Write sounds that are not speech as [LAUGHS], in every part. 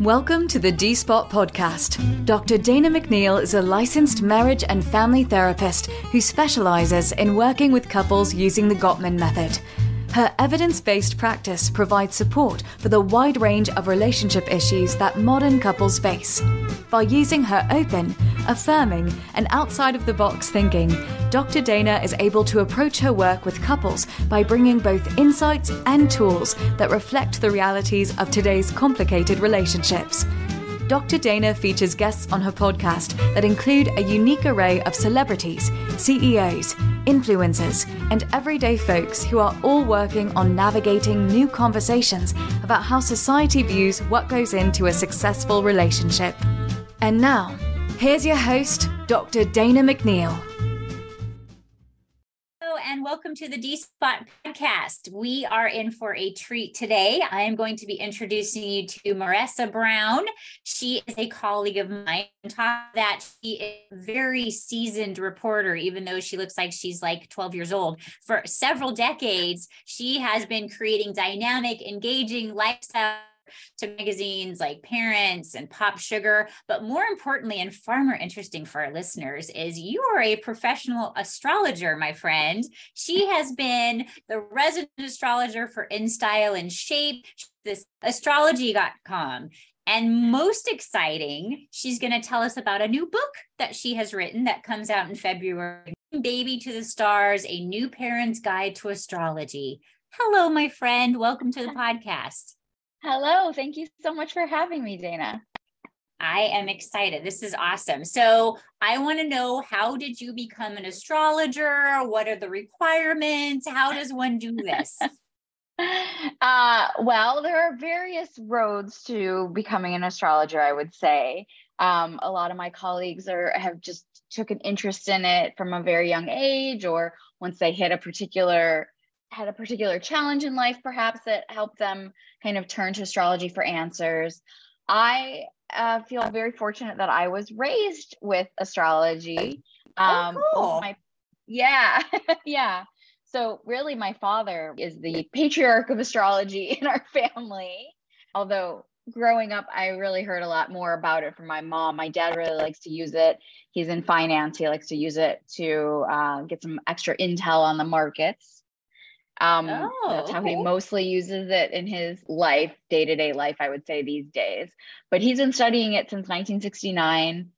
Welcome to the D Spot podcast. Dr. Dana McNeil is a licensed marriage and family therapist who specializes in working with couples using the Gottman method. Her evidence based practice provides support for the wide range of relationship issues that modern couples face. By using her open, affirming, and outside of the box thinking, Dr. Dana is able to approach her work with couples by bringing both insights and tools that reflect the realities of today's complicated relationships. Dr. Dana features guests on her podcast that include a unique array of celebrities, CEOs, influencers, and everyday folks who are all working on navigating new conversations about how society views what goes into a successful relationship. And now, here's your host, Dr. Dana McNeil and welcome to the D Spot podcast. We are in for a treat today. I am going to be introducing you to Maressa Brown. She is a colleague of mine. On top of that, she is a very seasoned reporter, even though she looks like she's like 12 years old. For several decades, she has been creating dynamic, engaging lifestyle to magazines like Parents and PopSugar. But more importantly, and far more interesting for our listeners, is you are a professional astrologer, my friend. She has been the resident astrologer for InStyle and Shape, this astrology.com. And most exciting, she's going to tell us about a new book that she has written that comes out in February Baby to the Stars, a new parent's guide to astrology. Hello, my friend. Welcome to the podcast. Hello. Thank you so much for having me, Dana. I am excited. This is awesome. So, I want to know how did you become an astrologer? What are the requirements? How does one do this? [LAUGHS] uh, well, there are various roads to becoming an astrologer, I would say. Um, a lot of my colleagues are have just took an interest in it from a very young age, or once they hit a particular had a particular challenge in life, perhaps that helped them kind of turn to astrology for answers. I uh, feel very fortunate that I was raised with astrology. Oh, um, oh, cool. my, yeah, [LAUGHS] yeah. So really, my father is the patriarch of astrology [LAUGHS] in our family. Although growing up, I really heard a lot more about it from my mom. My dad really likes to use it. He's in finance. He likes to use it to uh, get some extra intel on the markets. Um, oh, that's how he mostly uses it in his life, day to day life, I would say these days. But he's been studying it since 1969.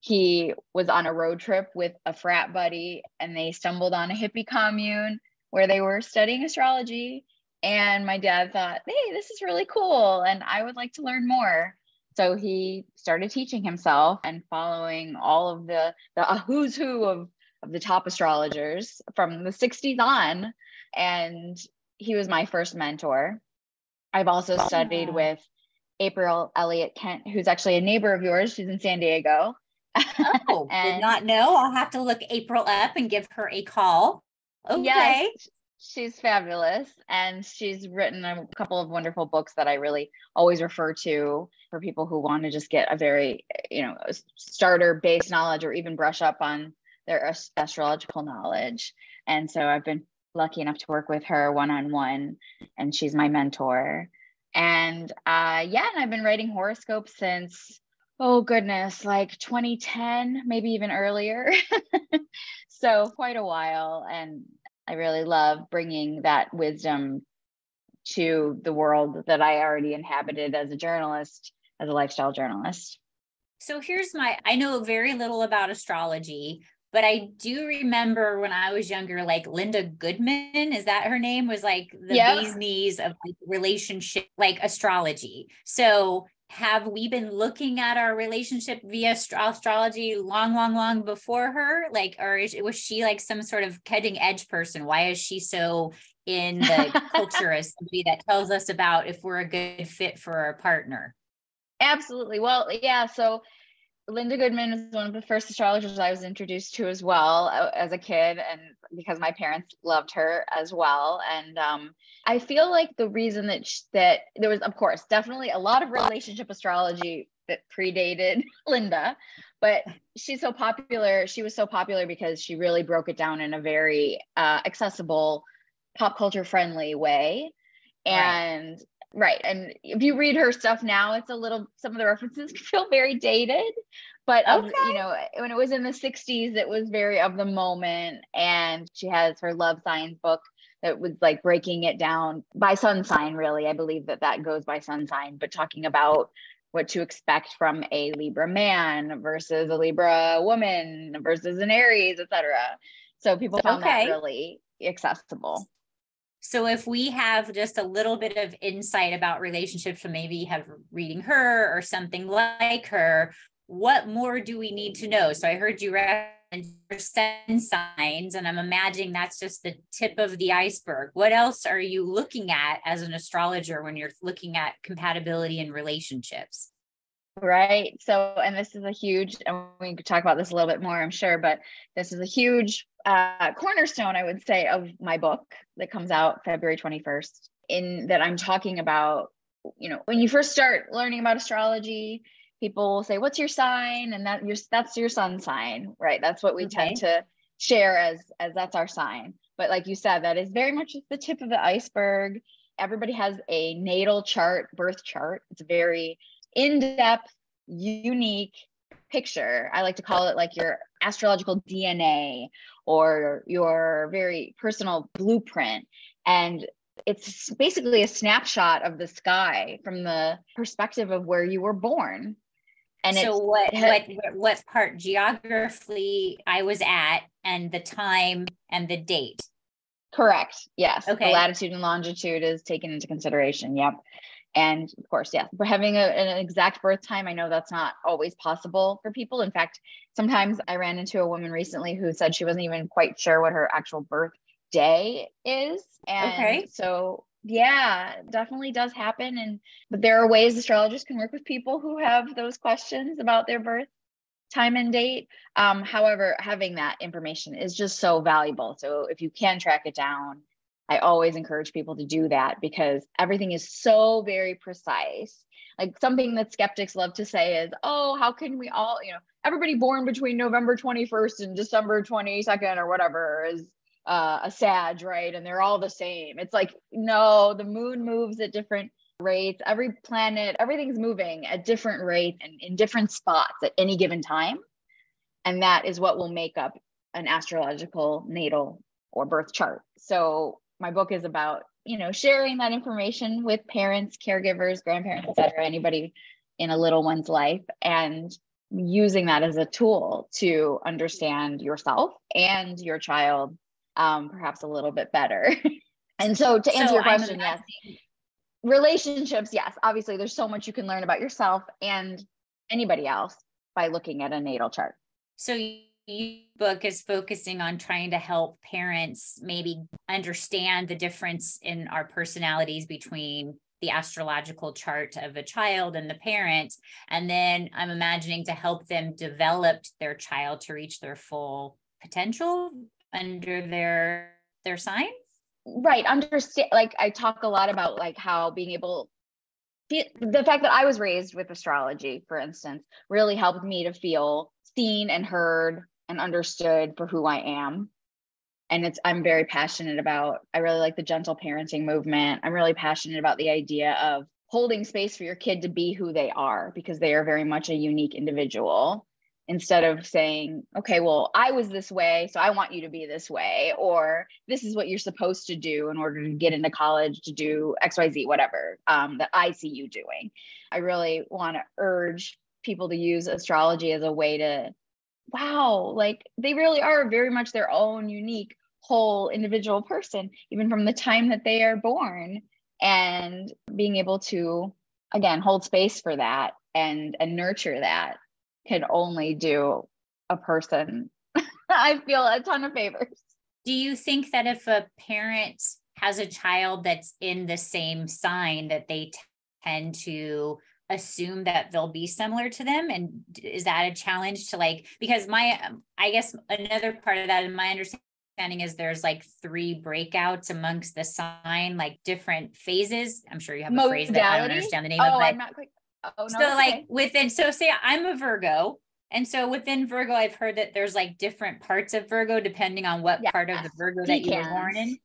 He was on a road trip with a frat buddy and they stumbled on a hippie commune where they were studying astrology. And my dad thought, hey, this is really cool. And I would like to learn more. So he started teaching himself and following all of the, the who's who of, of the top astrologers from the 60s on and he was my first mentor. I've also studied with April Elliott Kent, who's actually a neighbor of yours. She's in San Diego. Oh, [LAUGHS] and, did not know. I'll have to look April up and give her a call. Okay. Yes, she's fabulous. And she's written a couple of wonderful books that I really always refer to for people who want to just get a very, you know, starter based knowledge or even brush up on their astrological knowledge. And so I've been lucky enough to work with her one on one, and she's my mentor. And uh, yeah, and I've been writing horoscopes since oh goodness, like 2010, maybe even earlier. [LAUGHS] so quite a while, and I really love bringing that wisdom to the world that I already inhabited as a journalist, as a lifestyle journalist. So here's my I know very little about astrology, but I do remember when I was younger, like Linda Goodman, is that her name? Was like the yep. bee's knees of like relationship, like astrology. So have we been looking at our relationship via astrology long, long, long before her? Like, or is, was she like some sort of cutting edge person? Why is she so in the culture [LAUGHS] as somebody that tells us about if we're a good fit for our partner? Absolutely. Well, yeah. So Linda Goodman is one of the first astrologers I was introduced to as well uh, as a kid, and because my parents loved her as well. And um, I feel like the reason that she, that there was, of course, definitely a lot of relationship astrology that predated [LAUGHS] Linda, but she's so popular. She was so popular because she really broke it down in a very uh, accessible, pop culture friendly way. And Right. And if you read her stuff now, it's a little, some of the references [LAUGHS] feel very dated. But, okay. um, you know, when it was in the 60s, it was very of the moment. And she has her love signs book that was like breaking it down by sun sign, really. I believe that that goes by sun sign, but talking about what to expect from a Libra man versus a Libra woman versus an Aries, etc. So people found okay. that really accessible. So if we have just a little bit of insight about relationships, so maybe have reading her or something like her, what more do we need to know? So I heard you sun signs, and I'm imagining that's just the tip of the iceberg. What else are you looking at as an astrologer when you're looking at compatibility in relationships? Right. So, and this is a huge, and we could talk about this a little bit more, I'm sure, but this is a huge uh, cornerstone, I would say, of my book that comes out February 21st, in that I'm talking about, you know, when you first start learning about astrology, people will say, "What's your sign?" and that your that's your sun sign, right? That's what we okay. tend to share as as that's our sign. But like you said, that is very much the tip of the iceberg. Everybody has a natal chart, birth chart. It's very in-depth, unique picture. I like to call it like your astrological DNA or your very personal blueprint. And it's basically a snapshot of the sky from the perspective of where you were born. And so what what what part geographically I was at and the time and the date. Correct. Yes. Okay. The latitude and longitude is taken into consideration. Yep. And of course, yes, yeah, having a, an exact birth time, I know that's not always possible for people. In fact, sometimes I ran into a woman recently who said she wasn't even quite sure what her actual birth day is. And okay. so yeah, definitely does happen. And but there are ways astrologers can work with people who have those questions about their birth time and date. Um, however, having that information is just so valuable. So if you can track it down, I always encourage people to do that because everything is so very precise. Like something that skeptics love to say is, oh, how can we all, you know, everybody born between November 21st and December 22nd or whatever is uh, a Sag, right? And they're all the same. It's like, no, the moon moves at different rates. Every planet, everything's moving at different rates and in different spots at any given time. And that is what will make up an astrological natal or birth chart. So my book is about you know sharing that information with parents caregivers grandparents etc anybody in a little one's life and using that as a tool to understand yourself and your child um, perhaps a little bit better. [LAUGHS] And so to answer so your question yes. Relationships yes. Obviously there's so much you can learn about yourself and anybody else by looking at a natal chart. So book is focusing on trying to help parents maybe understand the difference in our personalities between the astrological chart of a child and the parent. And then i'm imagining to help them develop their child to reach their full potential under their their sign. Right. Understand like i talk a lot about like how being able the fact that i was raised with astrology for instance really helped me to feel seen and heard and understood for who I am. And it's I'm very passionate about. I really like the gentle parenting movement. I'm really passionate about the idea of holding space for your kid to be who they are because they are very much a unique individual instead of saying, okay, well, I was this way, so I want you to be this way, or this is what you're supposed to do in order to get into college to do XYZ, whatever um, that I see you doing. I really want to urge people to use astrology as a way to wow, like they really are very much their own unique whole individual person, even from the time that they are born. And being able to, again, hold space for that and, and nurture that can only do a person, [LAUGHS] I feel, a ton of favors. Do you think that if a parent has a child that's in the same sign, that they t- tend to assume that they'll be similar to them and is that a challenge to like because my um, i guess another part of that in my understanding is there's like three breakouts amongst the sign like different phases i'm sure you have a phrase that i don't understand the name oh, of but i'm not quite oh, no, so like okay. within so say i'm a virgo and so within virgo i've heard that there's like different parts of virgo depending on what yes. part of the virgo that you were born in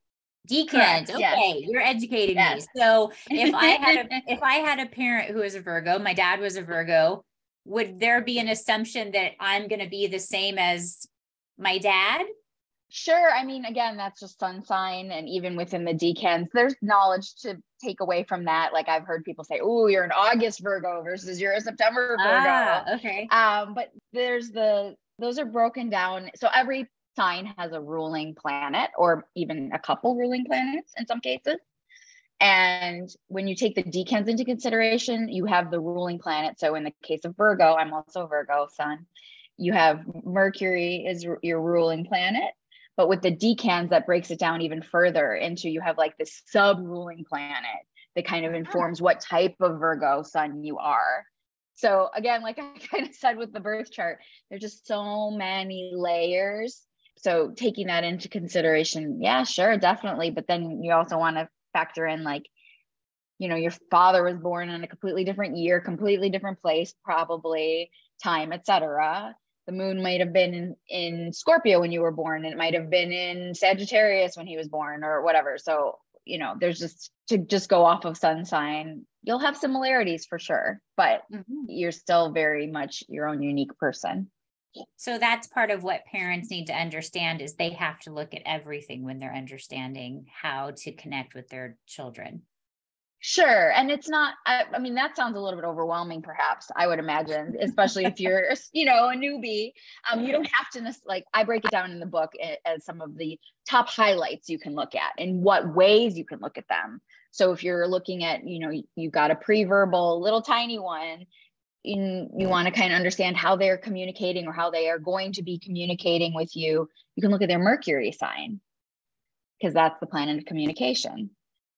Decans. Okay, yes. you're educating Yes. me. So if I had a [LAUGHS] if I had a parent who was a Virgo, my dad was a Virgo, would there be an assumption that I'm going to be the same as my dad? Sure. I mean, again, that's just sun sign. And even within the decans, there's knowledge to take away from that. Like I've heard people say, oh, you're an August Virgo versus you're a September Virgo. Ah, okay. Um, but there's the, those are broken down. So every sign has a ruling planet or even a couple ruling planets in some cases. And when you take the decans into consideration, you have the ruling planet. So in the case of Virgo, I'm also Virgo sun. You have Mercury is your ruling planet. But with the decans, that breaks it down even further into you have like this sub ruling planet that kind of ah. informs what type of Virgo sun you are. So again, like I [LAUGHS] kind of said with the birth chart, there's just so many layers. So taking that into consideration, yeah, sure, definitely. But then you also want to factor in like, you know, your father was born in a completely different year, completely different place, probably time, etc. The moon might have been in, in Scorpio when you were born, and it might have been in Sagittarius when he was born, or whatever. So, you know, there's just to just go off of sun sign, you'll have similarities for sure, but Mhm. you're still very much your own unique person. So that's part of what parents need to understand is they have to look at everything when they're understanding how to connect with their children. Sure. And it's not, I, I mean, that sounds a little bit overwhelming, perhaps, I would imagine, especially if you're, [LAUGHS] you know, a newbie. Um, you don't have to, like, I break it down in the book as some of the top highlights you can look at and what ways you can look at them. So if you're looking at, you know, you, got a pre-verbal little tiny one, in, you want to kind of understand how they're communicating or how they are going to be communicating with you, you can look at their Mercury sign. Because that's the planet of communication.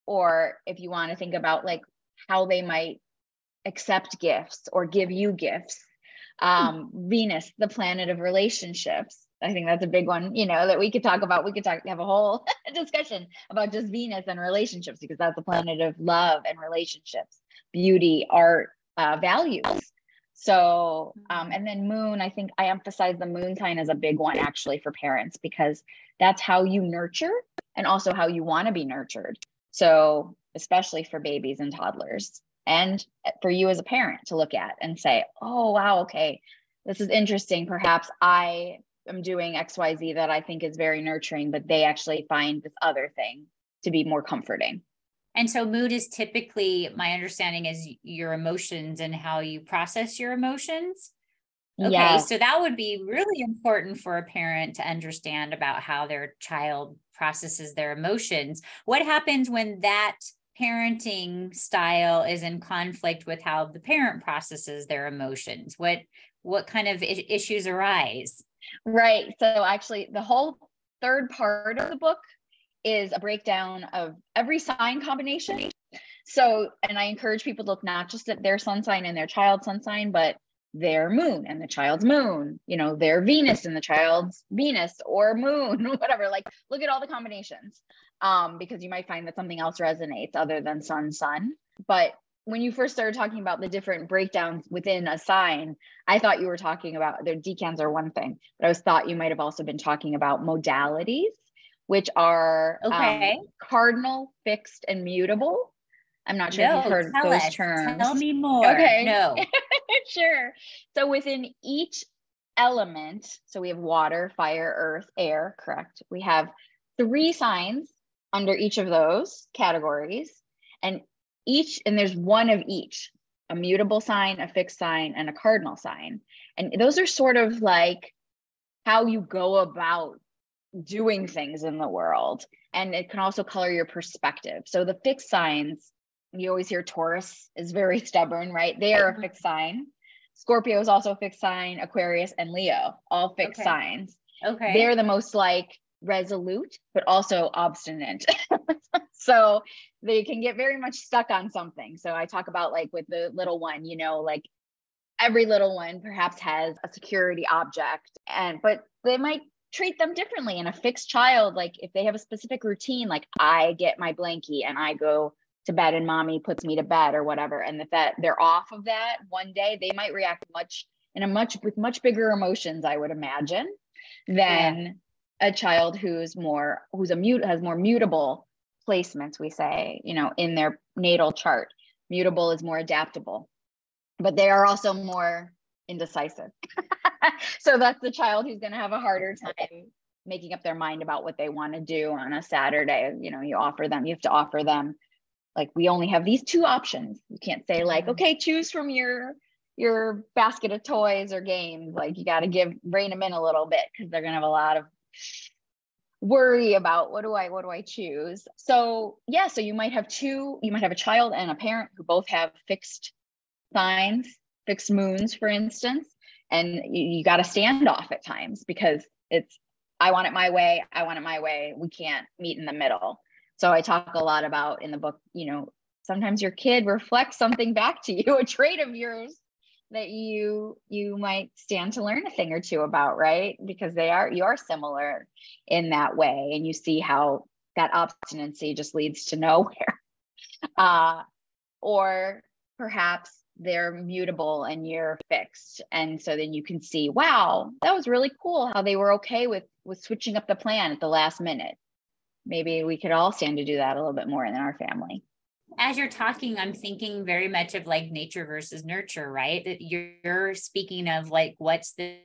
Or if you want to think about like how they might accept gifts or give you gifts. Um venus the planet of relationships. I think that's a big one you know that we could talk about. We could talk have a whole [LAUGHS] discussion about just venus and relationships because that's the planet of love and relationships beauty art uh, values so um, and then moon i think i emphasize the moon sign as a big one actually for parents because that's how you nurture and also how you want to be nurtured so, especially for babies and toddlers, and for you as a parent to look at and say, oh, wow, okay, this is interesting. Perhaps I am doing XYZ that I think is very nurturing, but they actually find this other thing to be more comforting. And so mood is typically my understanding is your emotions and how you process your emotions. Okay, Yes. so that would be really important for a parent to understand about how their child processes their emotions. What happens when that parenting style is in conflict with how the parent processes their emotions? What what kind of I- issues arise? Right. So, actually, the whole third part of the book is a breakdown of every sign combination. So, and I encourage people to look not just at their sun sign and their child's sun sign, but their moon and the child's moon, you know, their Venus and the child's Venus or moon, [LAUGHS] whatever. Like, look at all the combinations um, because you might find that something else resonates other than sun, sun. But when you first started talking about the different breakdowns within a sign, I thought you were talking about their decans are one thing, but I was thought you might have also been talking about modalities, which are um, Okay. cardinal, fixed, and mutable. I'm not sure if you've heard those us. terms. Tell me more. Okay. No. [LAUGHS] sure. So within each element, so we have water, fire, earth, air, correct? We have three signs under each of those categories. And each, and there's one of each a mutable sign, a fixed sign, and a cardinal sign. And those are sort of like how you go about doing things in the world. And it can also color your perspective. So the fixed signs, you always hear Taurus is very [LAUGHS] stubborn, right? They are a Mhm. fixed sign. Scorpio is also a fixed sign, Aquarius and Leo, all fixed Okay. signs. Okay. They're the most like resolute, but also obstinate. [LAUGHS] so they can get very much stuck on something. So I talk about like with the little one, you know, like every little one perhaps has a security object and but they might treat them differently. And a fixed child like if they have a specific routine like i get my blankie and i go to bed and mommy puts me to bed or whatever. And if that they're off of that one day they might react much in a much with much bigger emotions i would imagine than a child who's more who's a mute has more mutable placements, we say, you know, in their natal chart. Mutable is more adaptable, but they are also more indecisive. [LAUGHS] so that's the child who's going to have a harder time making up their mind about what they want to do on a Saturday. You know, you offer them, you have to offer them like we only have these two options. You can't say like, mm-hmm. okay, choose from your your basket of toys or games. Like you got to give rein them in a little bit because they're gonna have a lot of worry about what do I what do I choose. So yeah, so you might have two. You might have a child and a parent who both have fixed signs, fixed moons, for instance, and you, you got to stand off at times because it's I want it my way. I want it my way. We can't meet in the middle. So I talk a lot about in the book, you know, sometimes your kid reflects something back to you, [LAUGHS] a trait of yours that you you might stand to learn a thing or two about, right? Because they are you are similar in that way and you see how that obstinacy just leads to [LAUGHS] nowhere. Uh, or perhaps they're mutable and you're fixed. And so then you can see wow that was really cool how they were okay with with switching up the plan at the last minute. Maybe we could all stand to do that a little bit more in our family. As you're talking i'm thinking very much of like nature versus nurture right? That you're speaking of like what's the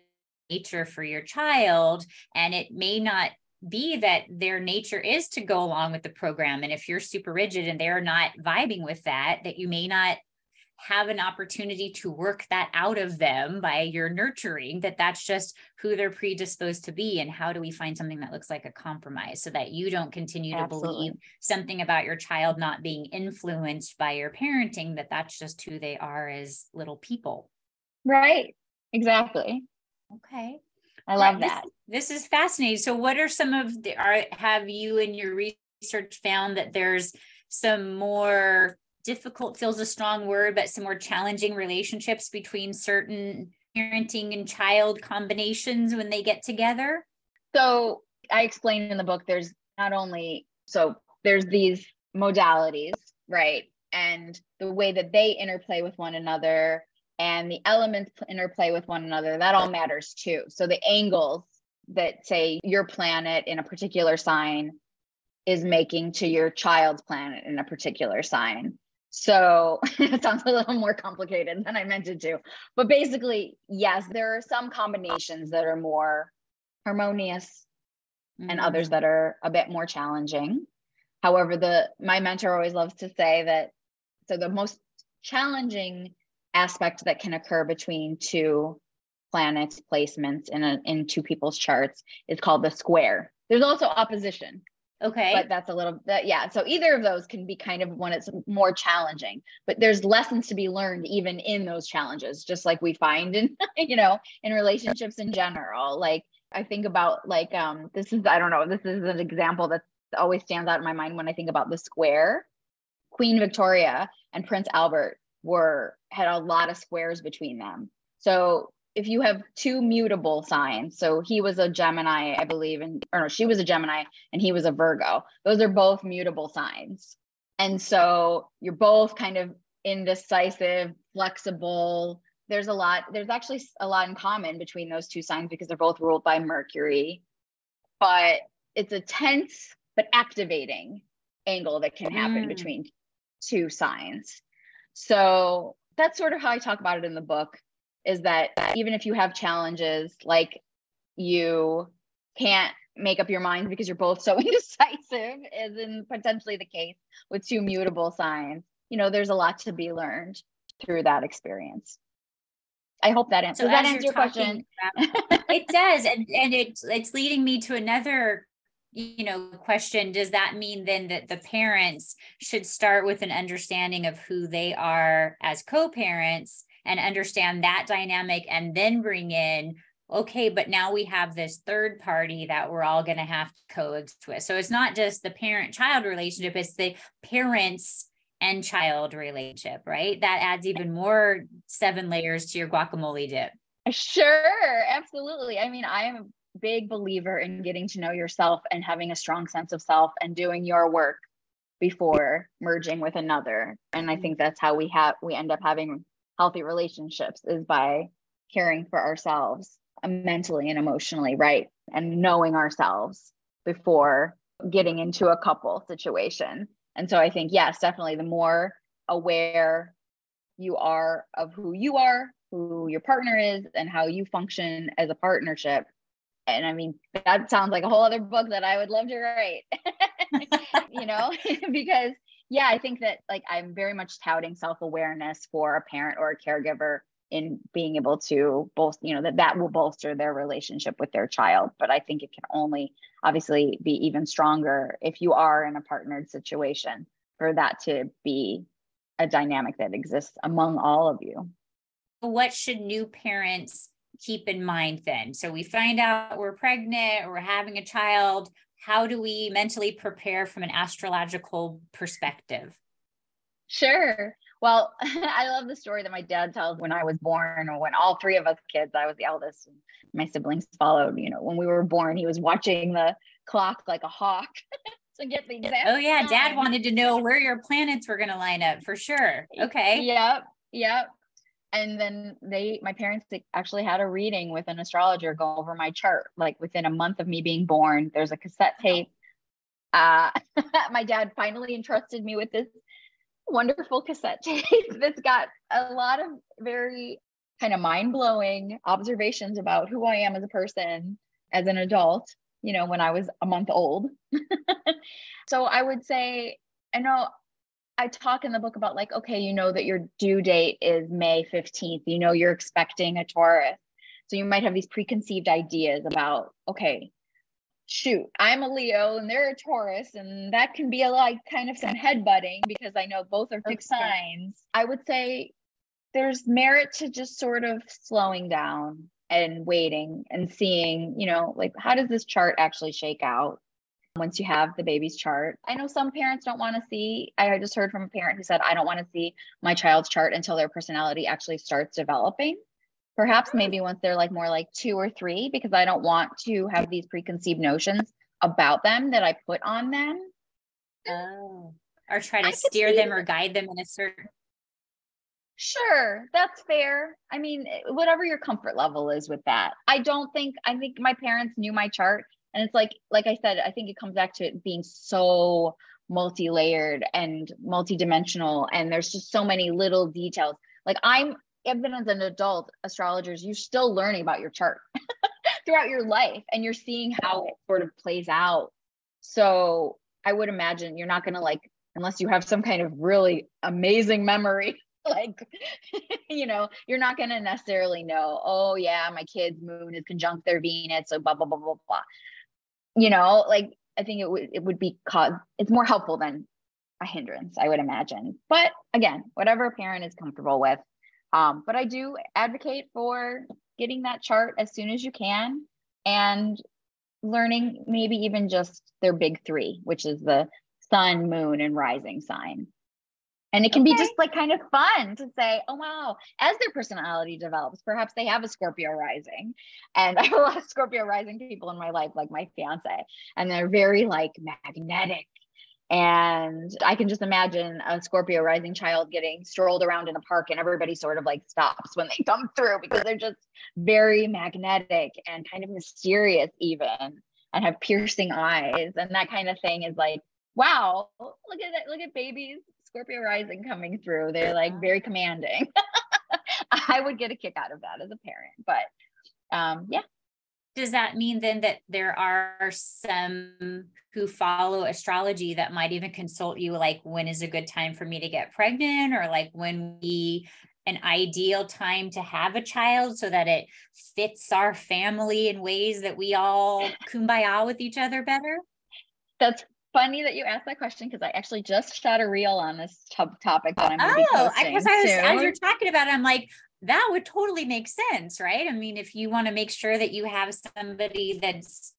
nature for your child? And it may not be that their nature is to go along with the program. And if you're super rigid and they're not vibing with that that you may not have an opportunity to work that out of them by your nurturing that that's just who they're predisposed to be and how do we find something that looks like a compromise so that you don't continue Absolutely. to believe something about your child not being influenced by your parenting that that's just who they are as little people. Right. Exactly. Okay. I love that. this, this is fascinating. So what are some of the are have you in your research found that there's some more difficult feels a strong word, but some more challenging relationships between certain parenting and child combinations when they get together? So I explained in the book there's not only so there's these modalities, right? And the way that they interplay with one another and the elements interplay with one another, that all matters too. So the angles that say your planet in a particular sign is making to your child's planet in a particular sign so [LAUGHS] it sounds a little more complicated than I meant it to. But basically, yes, there are some combinations that are more harmonious mm-hmm. and others that are a bit more challenging. However, the my mentor always loves to say that so the most challenging aspect that can occur between two planets placements in a in two people's charts is called the square. There's also opposition. Okay. But that's a little that yeah. So either of those can be kind of when it's more challenging, but there's lessons to be learned even in those challenges, just like we find in, [LAUGHS] you know, in relationships in general. Like I think about like um this is I don't know, this is an example that always stands out in my mind when I think about the square. Queen Victoria and Prince Albert were had a lot of squares between them. So if you have two mutable signs, so he was a Gemini, I believe, and or no, she was a Gemini and he was a Virgo. Those are both mutable signs. And so you're both kind of indecisive, flexible. There's a lot, there's actually a lot in common between those two signs because they're both ruled by Mercury. But it's a tense but activating angle that can happen mm. between two signs. So that's sort of how I talk about it in the book is that even if you have challenges like you can't make up your mind because you're both so [LAUGHS] indecisive is in potentially the case with two mutable signs. You know there's a lot to be learned through that experience. I hope that answers so that answer your question? it does and, and it's it's leading me to another you know question. Does that mean then that the parents should start with an understanding of who they are as co-parents and understand that dynamic and then bring in okay but now we have this third party that we're all going to have to coexist with. So it's not just the parent child relationship it's the parents and child relationship right? That adds even more seven layers to your guacamole dip. Sure absolutely. I mean i am a big believer in getting to know yourself and having a strong sense of self and doing your work before merging with another. And i mm-hmm. think that's how we have we end up having healthy relationships is by caring for ourselves mentally and emotionally, right? And knowing ourselves before getting into a couple situation. And so I think, yes, definitely the more aware you are of who you are, who your partner is, and how you function as a partnership. And I mean, that sounds like a whole other book that I would love to write, [LAUGHS] you know, [LAUGHS] because yeah, I think that like I'm very much touting self awareness for a parent or a caregiver in being able to both you know that that will bolster their relationship with their child. But i think it can only obviously be even stronger if you are in a partnered situation for that to be a dynamic that exists among all of you. What should new parents keep in mind then? So we find out we're pregnant or we're having a child how do we mentally prepare from an astrological perspective Sure. Well, [LAUGHS] I love the story that my dad tells when I was born, or when all three of us kids, I was the eldest, and my siblings followed. You know, when we were born, he was watching the clock like a hawk [LAUGHS] to get the exact. Oh yeah, time. Dad wanted to know where your planets were going to line up for sure. Okay. Yep. Yep. And then they, my parents actually had a reading with an astrologer go over my chart. Like within a month of me being born, there's a cassette tape. Uh, [LAUGHS] my dad finally entrusted me with this wonderful cassette [LAUGHS] tape that's got a lot of very kind of mind blowing observations about who I am as a person, as an adult, you know, when I was a month old. [LAUGHS] so I would say, I know I talk in the book about like, okay, you know that your due date is May 15th, you know, you're expecting a Taurus. So you might have these preconceived ideas about, okay, shoot, I'm a Leo and they're a Taurus, and that can be a like kind of some headbutting because I know both are fixed okay. signs. I would say there's merit to just sort of slowing down and waiting and seeing, you know, like how does this chart actually shake out once you have the baby's chart? I know some parents don't want to see, I just heard from a parent who said, I don't want to see my child's chart until their personality actually starts developing. Perhaps maybe once they're like more like two or three because i don't want to have these preconceived notions about them that i put on them. Oh or try to steer them or guide them in a certain sure that's fair. I mean whatever your comfort level is with that. I don't think i think my parents knew my chart and it's like like i said i think it comes back to it being so multi-layered and multi-dimensional and there's just so many little details like i'm even as an adult astrologers, you're still learning about your chart [LAUGHS] throughout your life and you're seeing how it sort of plays out. So I would imagine you're not going to like, unless you have some kind of really amazing memory, [LAUGHS] like, [LAUGHS] you know, you're not going to necessarily know, oh, yeah, my kid's moon is conjunct their Venus. So blah, blah, blah, blah, blah. You know, like, I think it would it would be cause it's more helpful than a hindrance, I would imagine. But again, whatever a parent is comfortable with, um, but I do advocate for getting that chart as soon as you can and learning maybe even just their big three, which is the sun, moon, and rising sign. And it can okay. be just like kind of fun to say, oh, wow, as their personality develops, perhaps they have a Scorpio rising. And [LAUGHS] I have a lot of Scorpio rising people in my life, like my fiance, and they're very like magnetic and I can just imagine a Scorpio rising child getting strolled around in a park and everybody sort of like stops when they come through because they're just very magnetic and kind of mysterious, even and have piercing eyes. And that kind of thing is like, wow, look at that. Look at babies, Scorpio rising coming through. They're like very commanding. [LAUGHS] I would get a kick out of that as a parent. But um, yeah, does that mean then that there are some who follow astrology that might even consult you like when is a good time for me to get pregnant or like when we an ideal time to have a child so that it fits our family in ways that we all [LAUGHS] kumbaya with each other better that's funny that you asked that question because I actually just shot a reel on this topic that I'm going to be oh, posting. because I was as you're talking about it, I'm like, that would totally make sense, right? I mean, if you want to make sure that you have somebody that's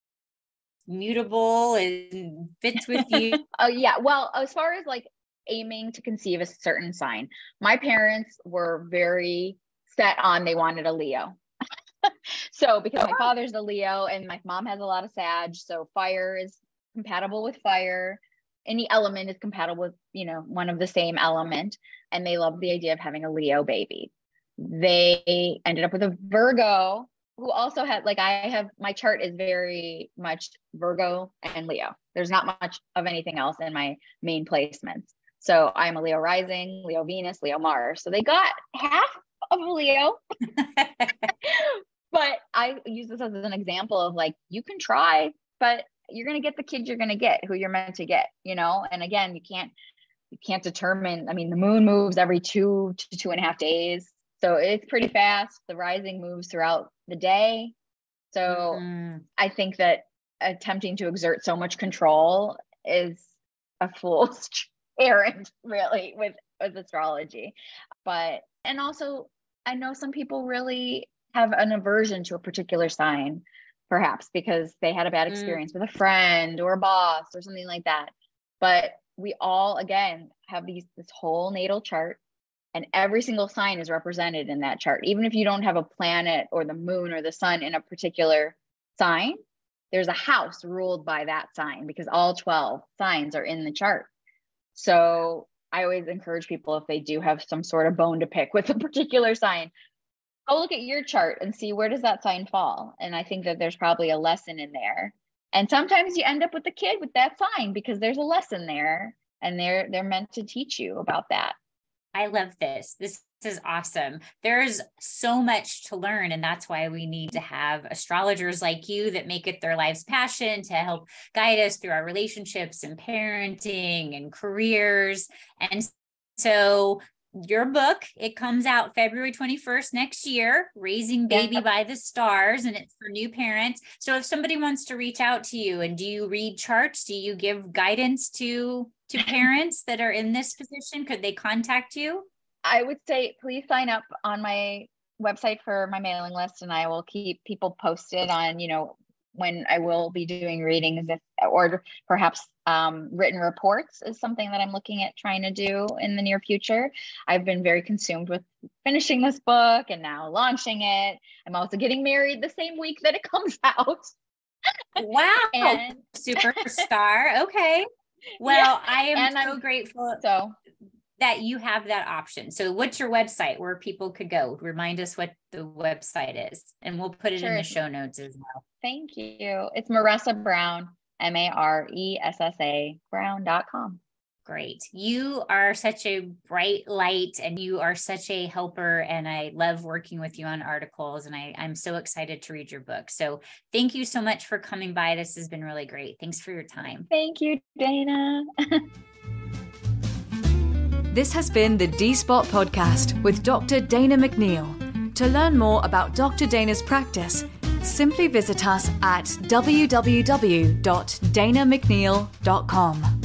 mutable and fits with [LAUGHS] you. oh, yeah. Well, as far as like aiming to conceive a certain sign, my parents were very set on they wanted a Leo. [LAUGHS] so, because my oh. father's a Leo and my mom has a lot of Sag, so fire is compatible with fire. Any element is compatible with, you know, one of the same element. And they love the idea of having a Leo baby they ended up with a Virgo who also had like I have my chart is very much Virgo and Leo. There's not much of anything else in my main placements. So I'm a Leo rising, Leo Venus, Leo Mars. So they got half of Leo. [LAUGHS] but I use this as an example of like you can try, but you're going to get the kid you're going to get who you're meant to get, you know? And again, you can't you can't determine. I mean, the moon moves every two to two and a half days. So it's pretty fast. The rising moves throughout the day. So mm-hmm. I think that attempting to exert so much control is a fool's [LAUGHS] errand, really, with, with astrology. But, and also, I know some people really have an aversion to a particular sign, perhaps because they had a bad mm. experience mm. with a friend or a boss or something like that. But we all, again, have these this whole natal chart and every single sign is represented in that chart even if you don't have a planet or the moon or the sun in a particular sign there's a house ruled by that sign because all 12 signs are in the chart so i always encourage people if they do have some sort of bone to pick with a particular sign go look at your chart and see where does that sign fall and i think that there's probably a lesson in there and sometimes you end up with a kid with that sign because there's a lesson there and they're they're meant to teach you about that I love this. This is awesome. There's so much to learn. And that's why we need to have astrologers like you that make it their life's passion to help guide us through our relationships and parenting and careers. And so your book. It comes out february 21st next year raising baby by the stars and it's for new parents. So if somebody wants to reach out to you and do you read charts? Do you give guidance to to [LAUGHS] parents that are in this position? Could they contact you? I would say please sign up on my website for my mailing list and i will keep people posted on you know when I will be doing readings if, or perhaps um, written reports is something that I'm looking at trying to do in the near future. I've been very consumed with finishing this book and now launching it. I'm also getting married the same week that it [LAUGHS] comes out. Wow. and superstar. Okay. [LAUGHS] Well, yeah. I am and so I'm, grateful. So that you have that option. So what's your website where people could go? Remind us what the website is and we'll put it sure. in the show notes as well. Thank you. It's Maressa Brown, M A R E S S A Brown.com. Great. You are such a bright light and you are such a helper. And I love working with you on articles. And I, I'm so excited to read your book. So thank you so much for coming by. This has been really great. Thanks for your time. Thank you, Dana. [LAUGHS] This has been the D Spot Podcast with Dr. Dana McNeil. To learn more about Dr. Dana's practice, simply visit us at www.danamcneil.com.